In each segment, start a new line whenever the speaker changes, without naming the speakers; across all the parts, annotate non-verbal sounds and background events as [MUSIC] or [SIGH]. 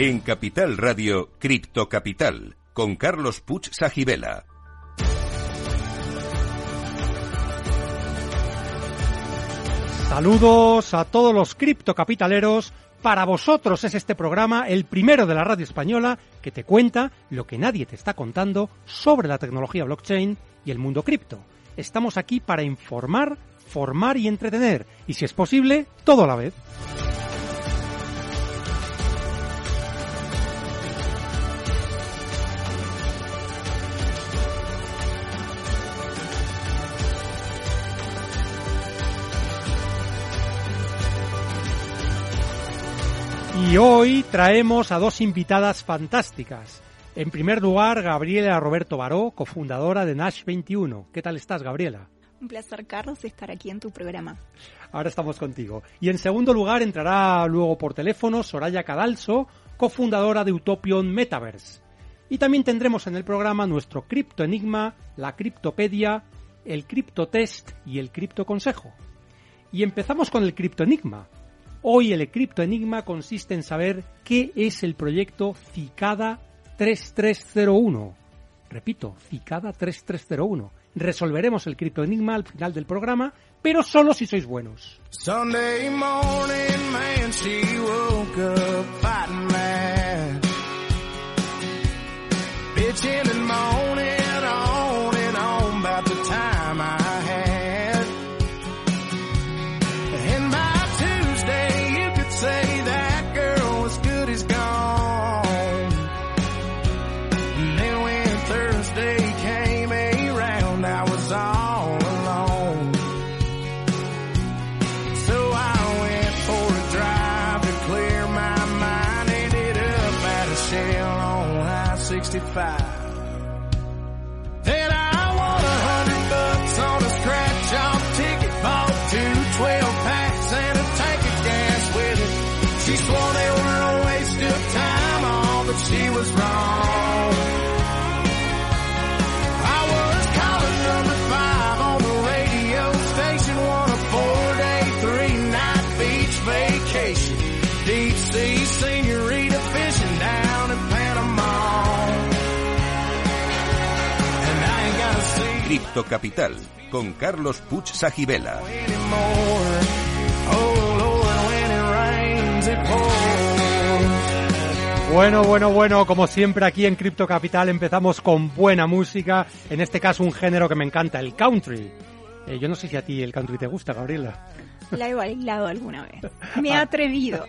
En Capital Radio, Cripto Capital, con Carlos Puch Sajibela.
Saludos a todos los criptocapitaleros. Para vosotros es este programa el primero de la radio española que te cuenta lo que nadie te está contando sobre la tecnología blockchain y el mundo cripto. Estamos aquí para informar, formar y entretener, y si es posible, todo a la vez. Y hoy traemos a dos invitadas fantásticas. En primer lugar, Gabriela Roberto Baró, cofundadora de Nash 21. ¿Qué tal estás, Gabriela?
Un placer, Carlos, estar aquí en tu programa.
Ahora estamos contigo. Y en segundo lugar entrará luego por teléfono Soraya Cadalso, cofundadora de Utopion Metaverse. Y también tendremos en el programa nuestro Cripto Enigma, la Criptopedia, el Cripto Test y el Cripto Consejo. Y empezamos con el Cripto Enigma. Hoy el Cripto Enigma consiste en saber qué es el proyecto Cicada 3301. Repito, Cicada 3301. Resolveremos el Cripto Enigma al final del programa, pero solo si sois buenos.
by.
Cripto Capital, con Carlos Puch Sajibela.
Bueno, bueno, bueno, como siempre aquí en Crypto Capital empezamos con buena música, en este caso un género que me encanta, el country. Eh, yo no sé si a ti el country te gusta, Gabriela.
La he bailado alguna vez. [LAUGHS] Me he atrevido.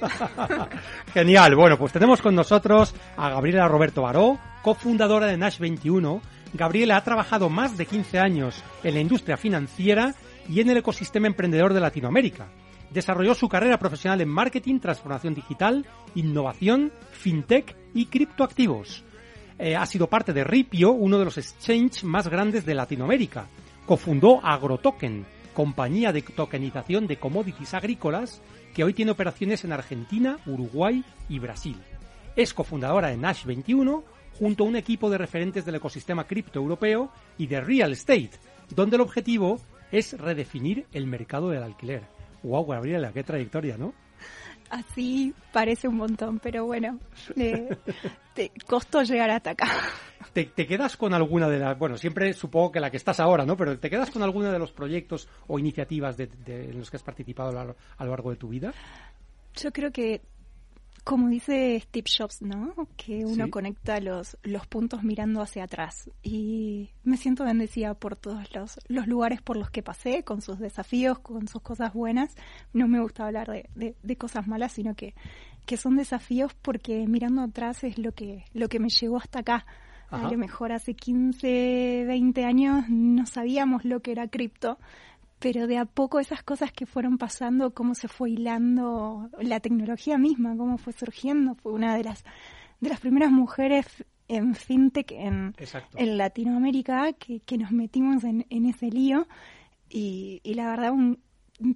[LAUGHS]
Genial, bueno, pues tenemos con nosotros a Gabriela Roberto Baró, cofundadora de Nash 21. Gabriela ha trabajado más de 15 años en la industria financiera y en el ecosistema emprendedor de Latinoamérica. Desarrolló su carrera profesional en marketing, transformación digital, innovación, fintech y criptoactivos. Eh, ha sido parte de Ripio, uno de los exchanges más grandes de Latinoamérica. Cofundó AgroToken, compañía de tokenización de commodities agrícolas que hoy tiene operaciones en Argentina, Uruguay y Brasil. Es cofundadora de Nash 21 junto a un equipo de referentes del ecosistema cripto europeo y de real estate, donde el objetivo es redefinir el mercado del alquiler. Wow, Gabriela, qué trayectoria, ¿no?
Así parece un montón, pero bueno, eh, te costó llegar hasta acá.
¿Te, te quedas con alguna de las, bueno, siempre supongo que la que estás ahora, ¿no? Pero ¿te quedas con alguna de los proyectos o iniciativas de, de- en los que has participado a lo, a lo largo de tu vida?
Yo creo que, como dice Steve Jobs, ¿no? Que uno
Sí.
conecta los, los puntos mirando hacia atrás. Y me siento bendecida por todos los, los lugares por los que pasé, con sus desafíos, con sus cosas buenas. No me gusta hablar de, de- de cosas malas, sino que, que son desafíos porque mirando atrás es lo que, lo que me llevó hasta acá.
Ajá.
A lo mejor hace 15, 20 años no sabíamos lo que era cripto, pero de a poco esas cosas que fueron pasando, cómo se fue hilando la tecnología misma, cómo fue surgiendo, fue una de las de las primeras mujeres en fintech en, en Latinoamérica que, que nos metimos en, en ese lío y, y la verdad un,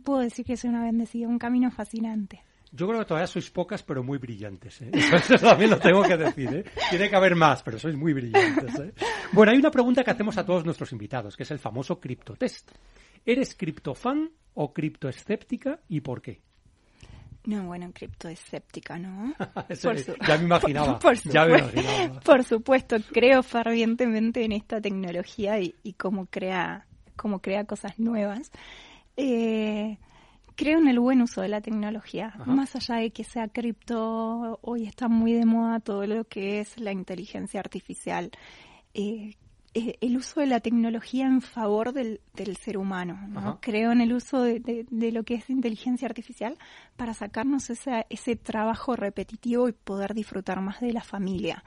puedo decir que es una bendecida, un camino fascinante.
Yo creo que todavía sois pocas, pero muy brillantes. ¿eh? [LAUGHS] Eso también lo tengo que decir. ¿eh? Tiene que haber más, pero sois muy brillantes. ¿eh? Bueno, hay una pregunta que hacemos a todos nuestros invitados, que es el famoso criptotest. ¿Eres criptofan o criptoescéptica y por qué?
No, bueno, criptoescéptica, ¿no?
Eso [LAUGHS]
Por su-
ya me imaginaba.
Por
ya me
supuesto.
imaginaba.
Por supuesto, creo fervientemente en esta tecnología y, y cómo crea, cómo crea cosas nuevas. Eh, creo en el buen uso de la tecnología,
Ajá.
más allá de que sea cripto, hoy está muy de moda todo lo que es la inteligencia artificial. Eh, eh, el uso de la tecnología en favor del, del ser humano. ¿no? Creo en el uso de, de- de lo que es inteligencia artificial para sacarnos esa- ese trabajo repetitivo y poder disfrutar más de la familia.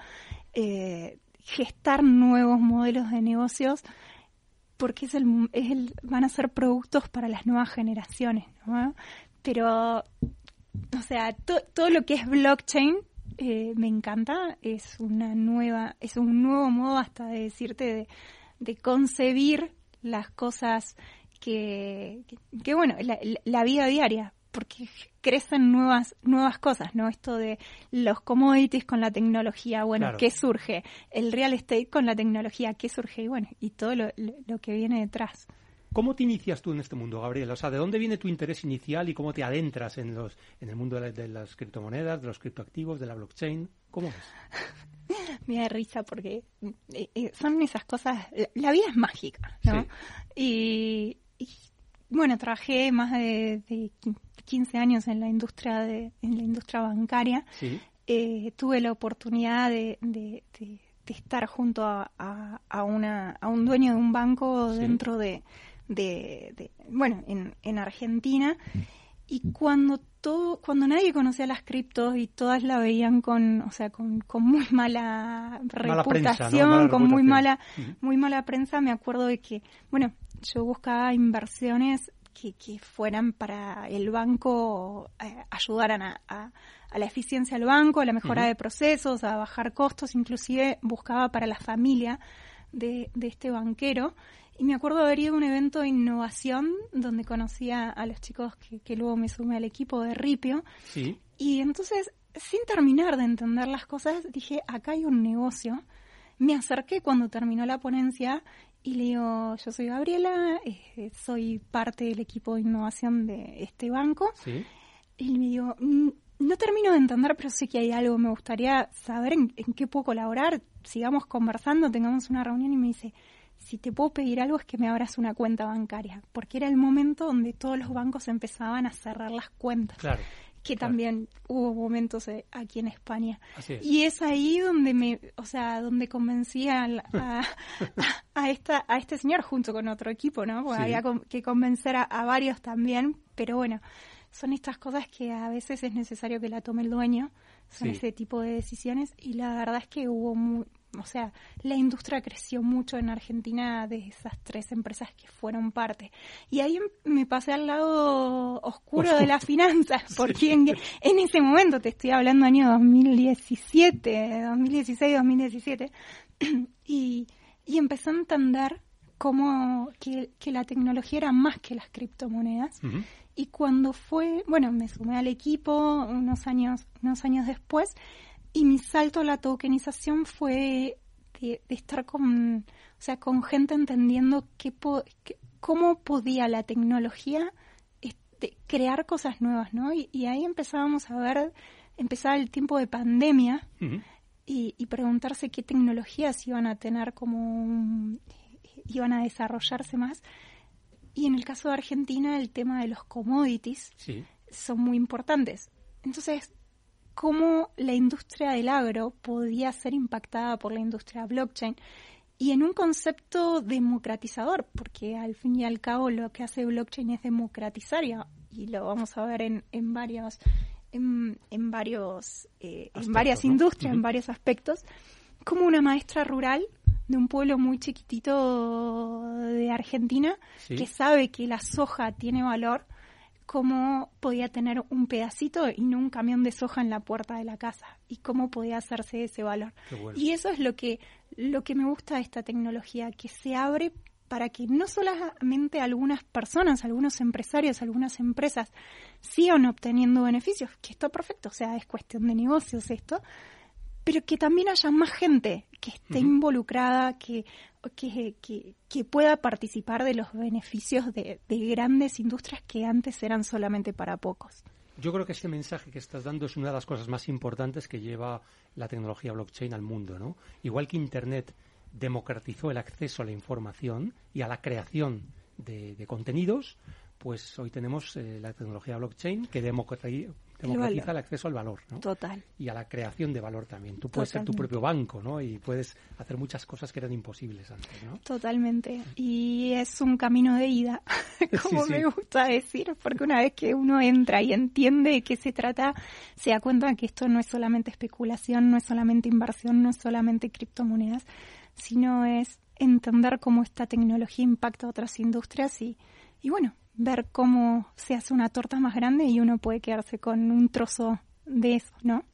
Eh, gestar nuevos modelos de negocios porque es el, es el, van a ser productos para las nuevas generaciones. ¿no? Pero, o sea, to- todo lo que es blockchain eh, me encanta, es una nueva, es un nuevo modo hasta de decirte de, de concebir las cosas que, que, que, bueno, la, vida diaria, porque crecen nuevas, nuevas cosas, ¿no? Esto de los commodities con la tecnología, bueno,
Claro.
¿qué surge? El real estate con la tecnología, ¿qué surge? Y bueno, y todo lo, que viene detrás.
¿Cómo te inicias tú en este mundo, Gabriel? O sea, ¿de dónde viene tu interés inicial y cómo te adentras en los en el mundo de, la- de las criptomonedas, de los criptoactivos, de la blockchain? ¿Cómo es? [LAUGHS]
Me da risa porque eh, eh, son esas cosas, la, vida es mágica, ¿no? Y, y, bueno, trabajé más de, de 15 años en la industria de, en la industria bancaria.
Sí.
Eh, tuve la oportunidad de, de- estar junto a, a- a una, a un dueño de un banco
Sí.
dentro de, bueno, en, en Argentina. Y cuando todo, cuando nadie conocía las criptos y todas la veían con, o sea, con, con muy mala
Mala prensa, ¿no?
reputación,
Mala
con muy mala, muy mala prensa, me acuerdo de que, bueno, yo buscaba inversiones que, que fueran para el banco, eh, ayudaran a, a- a la eficiencia del banco, a la mejora de procesos, a bajar costos, inclusive buscaba para la familia de, de este banquero. Y me acuerdo haber ido a un evento de innovación donde conocía a los chicos que, que luego me sumé al equipo de Ripio.
Sí.
Y entonces, sin terminar de entender las cosas, dije, acá hay un negocio. Me acerqué cuando terminó la ponencia y le digo, yo soy Gabriela, eh, soy parte del equipo de innovación de este banco.
Sí.
Y le digo, "Mm, no termino de entender, pero sé que hay algo, me gustaría saber en, en qué puedo colaborar, sigamos conversando, tengamos una reunión y me dice, si te puedo pedir algo es que me abras una cuenta bancaria, porque era el momento donde todos los bancos empezaban a cerrar las cuentas
Claro.
Que
Claro.
también hubo momentos eh, aquí en España.
Así es.
Y es ahí donde me, o sea, donde convencí a, [LAUGHS] a, a esta, a este señor junto con otro equipo, ¿no? Porque
Sí.
había que convencer a, a varios también, pero bueno, son estas cosas que a veces es necesario que la tome el dueño, son
Sí.
ese tipo de decisiones y la verdad es que hubo muy, o sea, la industria creció mucho en Argentina de esas tres empresas que fueron parte. Y ahí em- me pasé al lado oscuro de las finanzas, [LAUGHS] porque en, en ese momento, te estoy hablando año 2017, 2016, 2017, y, y empecé a entender cómo que, que la tecnología era más que las criptomonedas. Y cuando fue, bueno, me sumé al equipo unos años, unos años después, y mi salto a la tokenización fue de, de estar con, o sea, con gente entendiendo qué po- cómo podía la tecnología este, crear cosas nuevas, ¿no? Y, y ahí empezábamos a ver, empezaba el tiempo de pandemia y, y preguntarse qué tecnologías iban a tener como un- iban a desarrollarse más. Y en el caso de Argentina, el tema de los commodities
Sí.
son muy importantes. Entonces, ¿cómo la industria del agro podía ser impactada por la industria blockchain? Y en un concepto democratizador, porque al fin y al cabo lo que hace blockchain es democratizar y, lo vamos a ver en, en varios en, en varios eh, en varias
¿no?
industrias, en varios aspectos, como una maestra rural de un pueblo muy chiquitito de Argentina
Sí.
que sabe que la soja tiene valor, cómo podía tener un pedacito y no un camión de soja en la puerta de la casa y cómo podía hacerse ese valor.
Bueno.
Y eso es lo que lo que me gusta de esta tecnología, que se abre para que no solamente algunas personas, algunos empresarios, algunas empresas sigan obteniendo beneficios, que está perfecto, o sea, es cuestión de negocios esto, pero que también haya más gente que esté involucrada, que, que, pueda participar de los beneficios de, de grandes industrias que antes eran solamente para pocos.
Yo creo que este mensaje que estás dando es una de las cosas más importantes que lleva la tecnología blockchain al mundo, ¿no? Igual que Internet democratizó el acceso a la información y a la creación de, de contenidos, pues hoy tenemos eh, la tecnología blockchain que democratiza, democratiza el, acceso al valor, ¿no?
Total.
Y a la creación de valor también. Tú puedes ser tu propio banco, ¿no? Y puedes hacer muchas cosas que eran imposibles antes, ¿no?
Totalmente. Y es un camino de ida, [LAUGHS] [LAUGHS] como
Sí, sí.
me gusta decir, porque una vez que uno entra y entiende de qué se trata, se da cuenta que esto no es solamente especulación, no es solamente inversión, no es solamente criptomonedas, sino es entender cómo esta tecnología impacta a otras industrias y, y bueno, ver cómo se hace una torta más grande y uno puede quedarse con un trozo de eso, ¿no?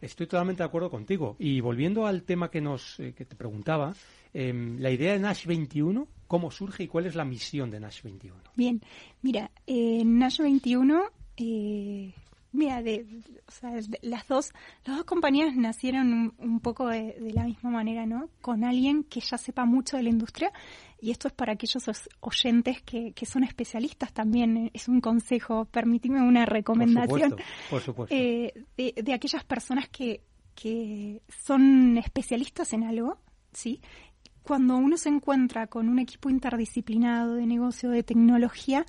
Estoy totalmente de acuerdo contigo. Y volviendo al tema que nos eh, que te preguntaba, em, la idea de Nash 21, ¿cómo surge y cuál es la misión de Nash 21?
Bien, mira, eh, Nash 21, eh, mira, de, o sea, de- las dos, las dos compañías nacieron un, un poco de, de la misma manera, ¿no? Con alguien que ya sepa mucho de la industria y esto es para aquellos os- oyentes que, que son especialistas también. eh, Es un consejo, permíteme una recomendación.
Por supuesto. Por supuesto.
Eh, de, de aquellas personas que, que son especialistas en algo, ¿sí? Cuando uno se encuentra con un equipo interdisciplinado de negocio, de tecnología,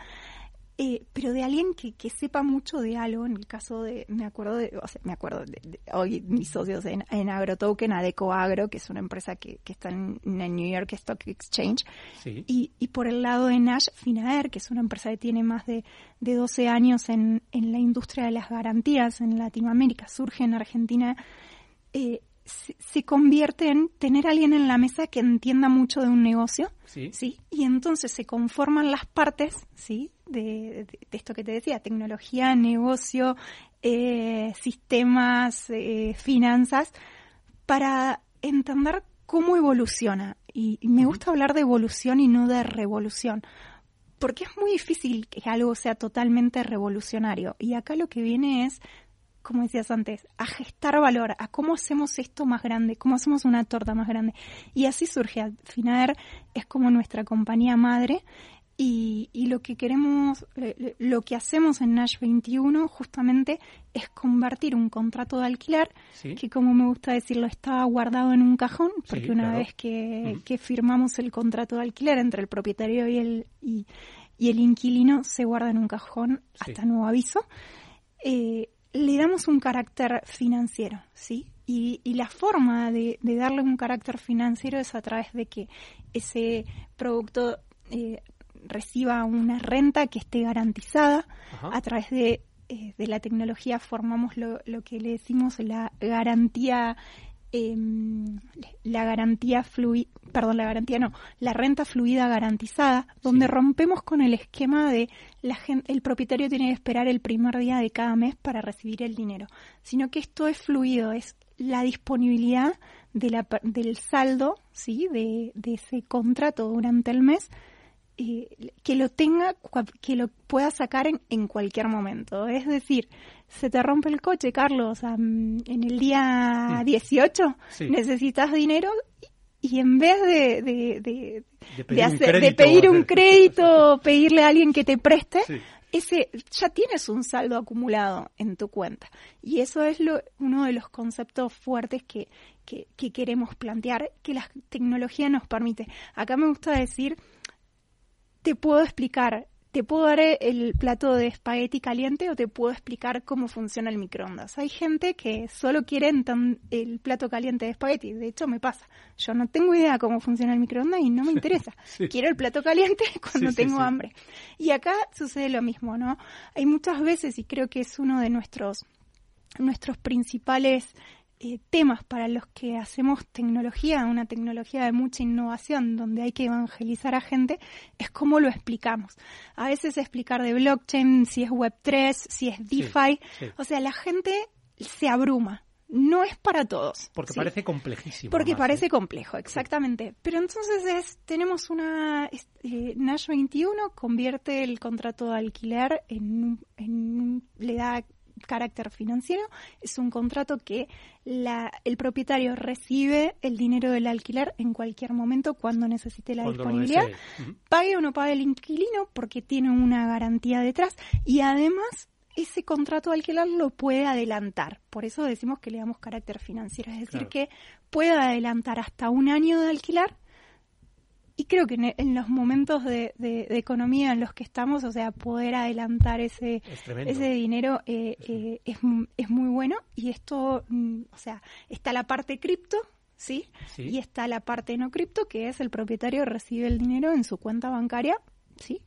eh, pero de alguien que, que sepa mucho de algo, en el caso de, me acuerdo de, o sea, me acuerdo de, de- hoy mis socios en, en AgroToken, Adeco Agro, que es una empresa que, que está en, en el New York Stock Exchange,
sí.
y, y por el lado de Nash, Finaer, que es una empresa que tiene más de, de 12 años en, en la industria de las garantías en Latinoamérica, surge en Argentina, eh, se, se convierte en tener a alguien en la mesa que entienda mucho de un negocio,
Sí.
¿sí? Y entonces se conforman las partes, ¿sí? De, de- de esto que te decía, tecnología, negocio, eh, sistemas, eh, finanzas, para entender cómo evoluciona. Y, y me gusta hablar de evolución y no de revolución, porque es muy difícil que algo sea totalmente revolucionario. Y acá lo que viene es, como decías antes, a gestar valor, a cómo hacemos esto más grande, cómo hacemos una torta más grande. Y así surge. Final es como nuestra compañía madre. Y, y lo que queremos, lo que hacemos en Nash 21 justamente es convertir un contrato de alquiler
Sí.
que como me gusta decirlo estaba guardado en un cajón porque
Sí,
una
claro.
vez que, firmamos el contrato de alquiler entre el propietario y el y, y el inquilino se guarda en un cajón
Sí.
hasta nuevo aviso eh, le damos un carácter financiero sí y, y la forma de, de darle un carácter financiero es a través de que ese producto eh, reciba una renta que esté garantizada
Ajá.
a través de, eh, de la tecnología formamos lo, lo que le decimos la garantía em, la garantía flui perdón la garantía no la renta fluida garantizada donde
Sí.
rompemos con el esquema de la gen- el propietario tiene que esperar el primer día de cada mes para recibir el dinero sino que esto es fluido es la disponibilidad de la del saldo sí de, de ese contrato durante el mes eh, que lo tenga, que lo pueda sacar en, en cualquier momento. Es decir, se te rompe el coche, Carlos, am, en el día
Mm.
18
Sí.
necesitas dinero y, en vez de, de, de-
pedir un
hacer-
crédito,
pedir un crédito [LAUGHS] pedirle a alguien que te preste,
Sí.
ese ya tienes un saldo acumulado en tu cuenta. Y eso es lo, uno de los conceptos fuertes que, que, que queremos plantear, que la tecnología nos permite. Acá me gusta decir, te puedo explicar, te puedo dar el plato de espagueti caliente o te puedo explicar cómo funciona el microondas. Hay gente que solo quiere el plato caliente de espagueti. De hecho, me pasa. Yo no tengo idea cómo funciona el microondas y no me [LAUGHS] interesa.
Sí.
Quiero el plato caliente [LAUGHS] cuando
sí,
tengo
sí.
hambre. Y acá sucede lo mismo, ¿no? Hay muchas veces, y creo que es uno de nuestros, nuestros principales eh, temas para los que hacemos tecnología, una tecnología de mucha innovación, donde hay que evangelizar a gente, es cómo lo explicamos. A veces explicar de blockchain, si es Web3, si es DeFi,
sí.
o sea, la gente se abruma. No es para todos.
Porque
¿sí?
parece complejísimo.
Porque
además,
parece
¿eh?
complejo, exactamente. Pero entonces es, tenemos una... es- eh, Nash 21 convierte el contrato de alquiler en, en un- le da carácter financiero. Es un contrato que la, el propietario recibe el dinero del alquiler en cualquier momento cuando necesite la
Cuando
disponibilidad pague o no pague el inquilino porque tiene una garantía detrás y además ese contrato de alquiler lo puede adelantar. Por eso decimos que le damos carácter financiero, es decir,
Claro.
que puede adelantar hasta un año de alquilar. Y creo que en, en los momentos de, de- de economía en los que estamos, o sea, poder adelantar ese,
Es
ese dinero eh, eh, es, es muy bueno. Y esto, mm, o sea, está la parte cripto, ¿sí?
Sí.
Y está la parte no cripto, que es el propietario recibe el dinero en su cuenta bancaria, ¿sí?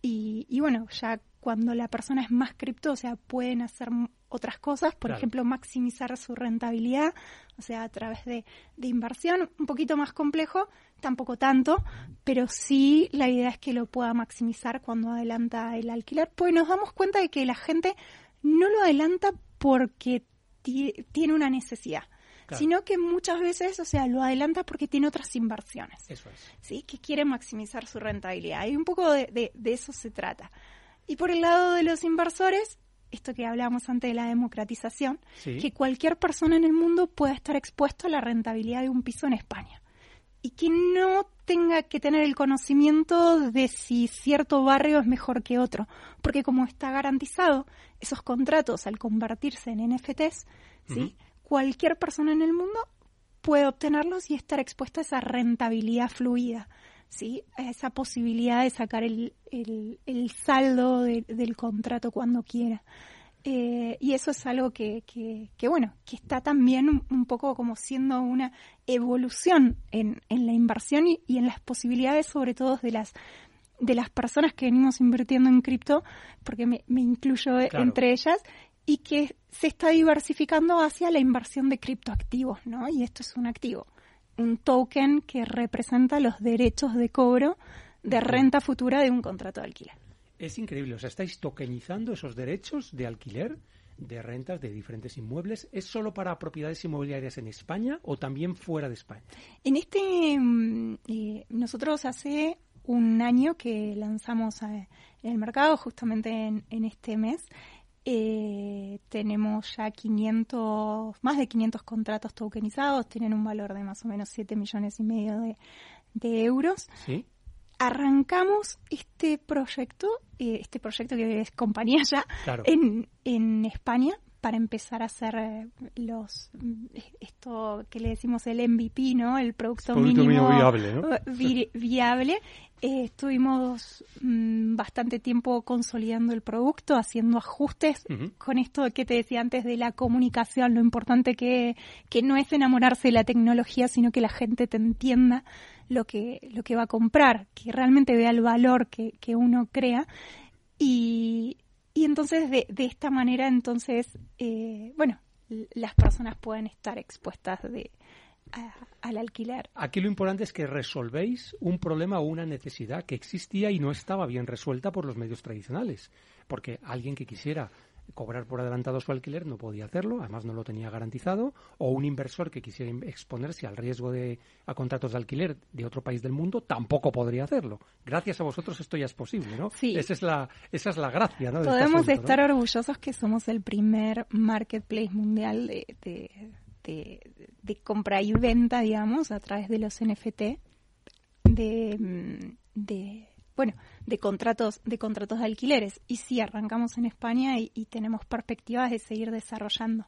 Y, y bueno, ya cuando la persona es más cripto, o sea, pueden hacer otras cosas, por
Claro.
ejemplo, maximizar su rentabilidad, o sea, a través de, de inversión, un poquito más complejo, tampoco tanto, pero sí la idea es que lo pueda maximizar cuando adelanta el alquiler, pues nos damos cuenta de que la gente no lo adelanta porque ti- tiene una necesidad,
Claro.
sino que muchas veces, o sea, lo adelanta porque tiene otras inversiones.
Eso es.
¿sí? que quiere maximizar su rentabilidad. Y un poco de, de- de eso se trata. Y por el lado de los inversores, esto que hablábamos antes de la democratización,
Sí.
que cualquier persona en el mundo pueda estar expuesto a la rentabilidad de un piso en España. Y que no tenga que tener el conocimiento de si cierto barrio es mejor que otro. Porque como está garantizado, esos contratos al convertirse en NFTs, cualquier persona en el mundo puede obtenerlos y estar expuesta a esa rentabilidad fluida, ¿sí? Esa posibilidad de sacar el, el- el saldo de- del contrato cuando quiera. Eh, y eso es algo que, que, que, bueno, que está también un, un poco como siendo una evolución en, en la inversión y, y en las posibilidades, sobre todo de las de las personas que venimos invirtiendo en cripto, porque me, me incluyo
Claro.
entre ellas, y que se está diversificando hacia la inversión de criptoactivos, ¿no? Y esto es un activo, un token que representa los derechos de cobro de renta futura de un contrato de alquiler.
Es increíble, o sea, estáis tokenizando esos derechos de alquiler de rentas de diferentes inmuebles. ¿Es solo para propiedades inmobiliarias en España o también fuera de España?
En este, mm, eh, nosotros hace un año que lanzamos en el mercado, justamente en, en este mes, eh, tenemos ya 500, más de 500 contratos tokenizados, tienen un valor de más o menos 7 millones y medio de, de euros.
Sí.
Arrancamos este proyecto, eh, este proyecto que es compañía ya,
Claro.
en, en España para empezar a hacer eh, los mm, esto que le decimos el MVP, ¿no? El producto,
Producto
mínimo,
viable, ¿no?
eh, vi- viable. Eh, estuvimos mm, bastante tiempo consolidando el producto, haciendo ajustes con esto que te decía antes de la comunicación, lo importante que, que no es enamorarse de la tecnología, sino que la gente te entienda lo que, lo que va a comprar, que realmente vea el valor que, que uno crea. Y, y entonces de, de esta manera, entonces, eh, bueno, las personas pueden estar expuestas de, a- al alquiler.
Aquí lo importante es que resolvéis un problema o una necesidad que existía y no estaba bien resuelta por los medios tradicionales. Porque alguien que quisiera cobrar por adelantado su alquiler no podía hacerlo, además no lo tenía garantizado, o un inversor que quisiera exponerse al riesgo de a contratos de alquiler de otro país del mundo tampoco podría hacerlo. Gracias a vosotros esto ya es posible, ¿no?
Sí.
Esa es la esa es la gracia, ¿no? este
Podemos
asunto, ¿no?
estar orgullosos que somos el primer marketplace mundial de, de, de- de compra y venta, digamos, a través de los NFT, de, mm, de bueno, de contratos, de contratos de alquileres. Y sí, arrancamos en España y, y tenemos perspectivas de seguir desarrollando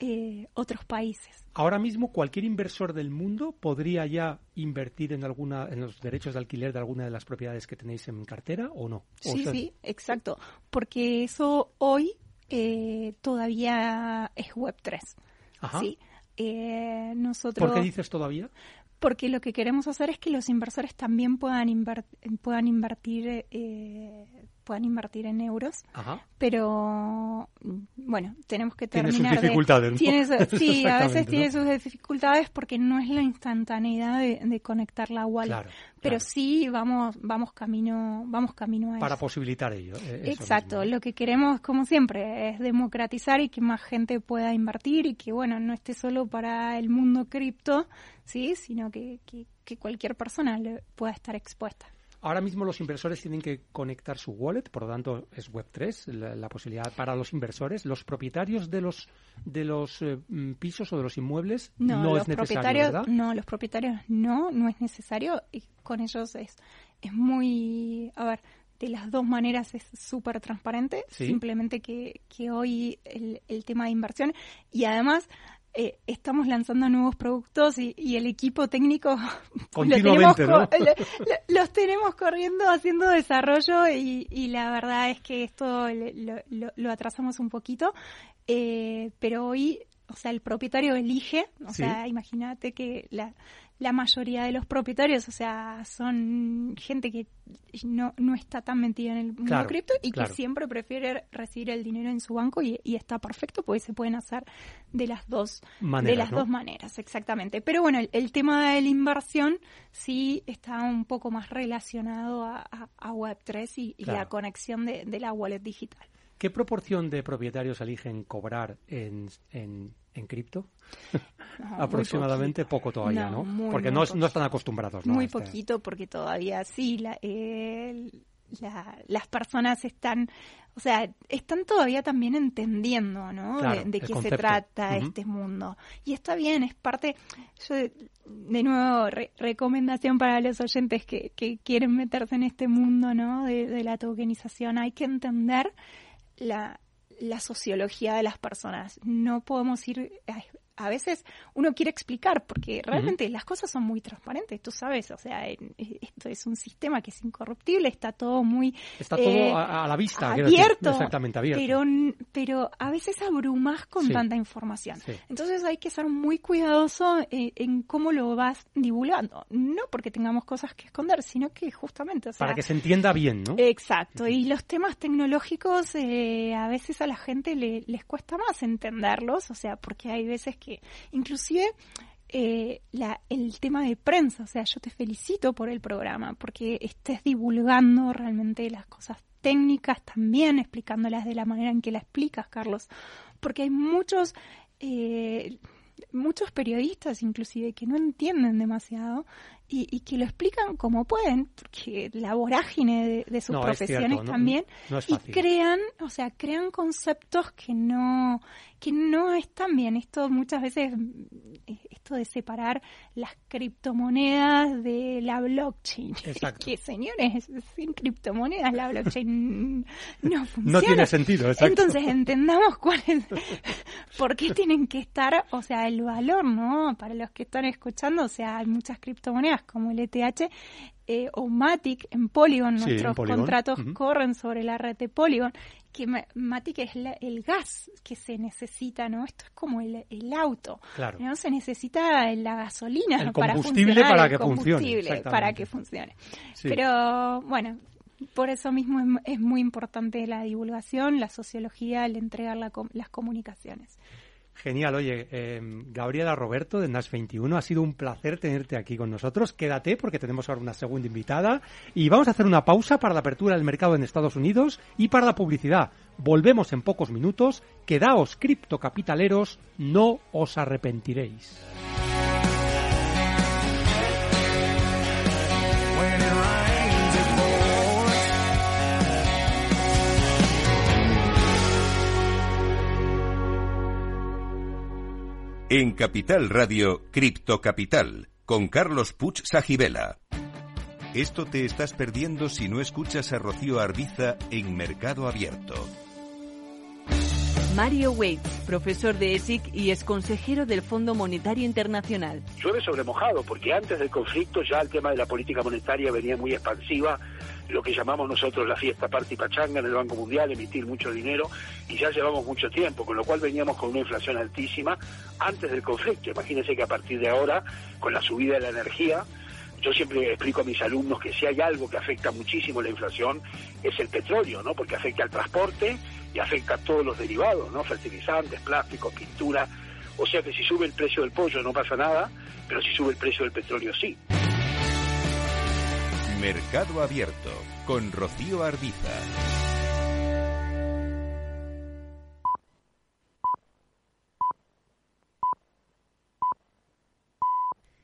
eh, otros países.
Ahora mismo cualquier inversor del mundo podría ya invertir en alguna en los derechos de alquiler de alguna de las propiedades que tenéis en cartera o no. O
Sí, sí, exacto. Porque eso hoy eh, todavía es Web3.
Ajá.
Sí. Eh, nosotros,
¿Por qué dices todavía?
Porque lo que queremos hacer es que los inversores también puedan, inver- puedan invertir eh, puedan invertir en euros,
Ajá.
pero bueno, tenemos que
Tiene sus
terminar de-
dificultades, ¿no?
tiene su- sí, a veces tiene sus dificultades porque no es la instantaneidad de, de conectar la wallet,
Claro,
pero
claro.
sí vamos vamos camino vamos camino a
Para
eso.
posibilitar ello. eh,
Exacto,
mismo.
lo que queremos, como siempre, es democratizar y que más gente pueda invertir y que, bueno, no esté solo para el mundo cripto, ¿sí? Sino que, que, que cualquier persona le pueda estar expuesta.
Ahora mismo los inversores tienen que conectar su wallet, por lo tanto es Web3 la, la posibilidad para los inversores. Los propietarios de los de los eh, mm, pisos o de los inmuebles no,
los
es necesario,
propietarios,
¿verdad?
no, los propietarios no, no es necesario y con ellos es, es muy, a ver, de las dos maneras es súper transparente,
Sí.
simplemente que, que hoy el, el tema de inversión y además eh, estamos lanzando nuevos productos y, y el equipo técnico [LAUGHS] pues, lo tenemos
Continuamente, ¿no?
co- [LAUGHS] lo- lo- los tenemos corriendo haciendo desarrollo y, y la verdad es que esto lo, lo- lo atrasamos un poquito, eh, pero hoy, o sea, el propietario elige, o
Sí.
sea, imagínate que la, la mayoría de los propietarios, o sea, son gente que no, no está tan metida en el mundo
Claro,
cripto y
claro.
que siempre prefiere recibir el dinero en su banco y, y está perfecto porque se pueden hacer de las dos
Maneras,
de las
¿no?
dos maneras, exactamente. Pero bueno, el, el tema de la inversión sí está un poco más relacionado a, a- a Web3 y, la conexión de, de la wallet digital.
¿Qué proporción de propietarios eligen cobrar en, en, en cripto?
No, muy
Aproximadamente poco todavía, ¿no?
muy,
Porque
muy
no, no están acostumbrados, ¿no?
Muy
este-
poquito porque todavía sí, la- eh, la- las personas están, o sea, están todavía también entendiendo, ¿no?
Claro,
de, qué se trata este mundo. Y está bien, es parte, yo de, de nuevo, re- recomendación para los oyentes que, que quieren meterse en este mundo, ¿no? De, de la tokenización, hay que entender la, la sociología de las personas. No podemos ir... A, veces uno quiere explicar, porque realmente las cosas son muy transparentes, tú sabes, o sea, en- esto es un sistema que es incorruptible, está todo muy
Está todo
eh,
a, a la vista.
abierto,
exactamente, abierto.
Pero, pero a veces abrumas con
Sí.
tanta información.
Sí.
Entonces hay que ser muy cuidadoso eh, en cómo lo vas divulgando. No porque tengamos cosas que esconder, sino que justamente, o sea,
Para que se entienda bien, ¿no?
Exacto, y los temas tecnológicos eh, a veces a la gente le- les cuesta más entenderlos, o sea, porque hay veces que inclusive eh, el tema de prensa, o sea, yo te felicito por el programa, porque estés divulgando realmente las cosas técnicas también, explicándolas de la manera en que la explicas, Carlos, porque hay muchos... eh, muchos periodistas inclusive que no entienden demasiado y, y que lo explican como pueden, porque la vorágine de, de sus
No, es
profesiones
cierto, no-
también,
no es
y crean, o sea, crean conceptos que no, que no están bien. Esto muchas veces, esto de separar las criptomonedas de la blockchain. [LAUGHS]
Exacto.
que señores, sin criptomonedas la blockchain no [LAUGHS] funciona.
No tiene sentido, exacto.
Entonces entendamos cuál es, [LAUGHS] por qué tienen que estar, o sea, el valor, ¿no? Para los que están escuchando, o sea, hay muchas criptomonedas como el ETH eh, o Matic en Polygon,
Sí, en
nuestros
Polygon.
contratos corren sobre la red de Polygon, que Ma- Matic es la- el gas que se necesita, ¿no? Esto es como el, el auto,
Claro.
¿no? Se necesita la gasolina
El
para
combustible
funcionar,
para
el
que funcione,
combustible
exactamente.
para que funcione.
Sí.
Pero bueno, por eso mismo es, es muy importante la divulgación, la sociología, el entregar la las comunicaciones.
Genial, oye, eh, Gabriela Roberto de Nash 21, ha sido un placer tenerte aquí con nosotros. Quédate porque tenemos ahora una segunda invitada y vamos a hacer una pausa para la apertura del mercado en Estados Unidos y para la publicidad. Volvemos en pocos minutos. Quedaos criptocapitaleros, no os arrepentiréis.
En Capital Radio, Cripto Capital, con Carlos Puch Sajibela. Esto te estás perdiendo si no escuchas a Rocío Arbiza en Mercado Abierto.
Mario Waits, profesor de ESIC y ex consejero del Fondo Monetario Internacional.
llueve sobre mojado, porque antes del conflicto ya el tema de la política monetaria venía muy expansiva, lo que llamamos nosotros la fiesta party pachanga en el Banco Mundial, emitir mucho dinero, y ya llevamos mucho tiempo, con lo cual veníamos con una inflación altísima antes del conflicto. Imagínense que a partir de ahora, con la subida de la energía, yo siempre explico a mis alumnos que si hay algo que afecta muchísimo la inflación es el petróleo, ¿no? Porque afecta al transporte afecta a todos los derivados, ¿no? Fertilizantes, plásticos, pintura. O sea que si sube el precio del pollo no pasa nada, pero si sube el precio del petróleo sí.
Mercado Abierto, con Rocío Arbiza.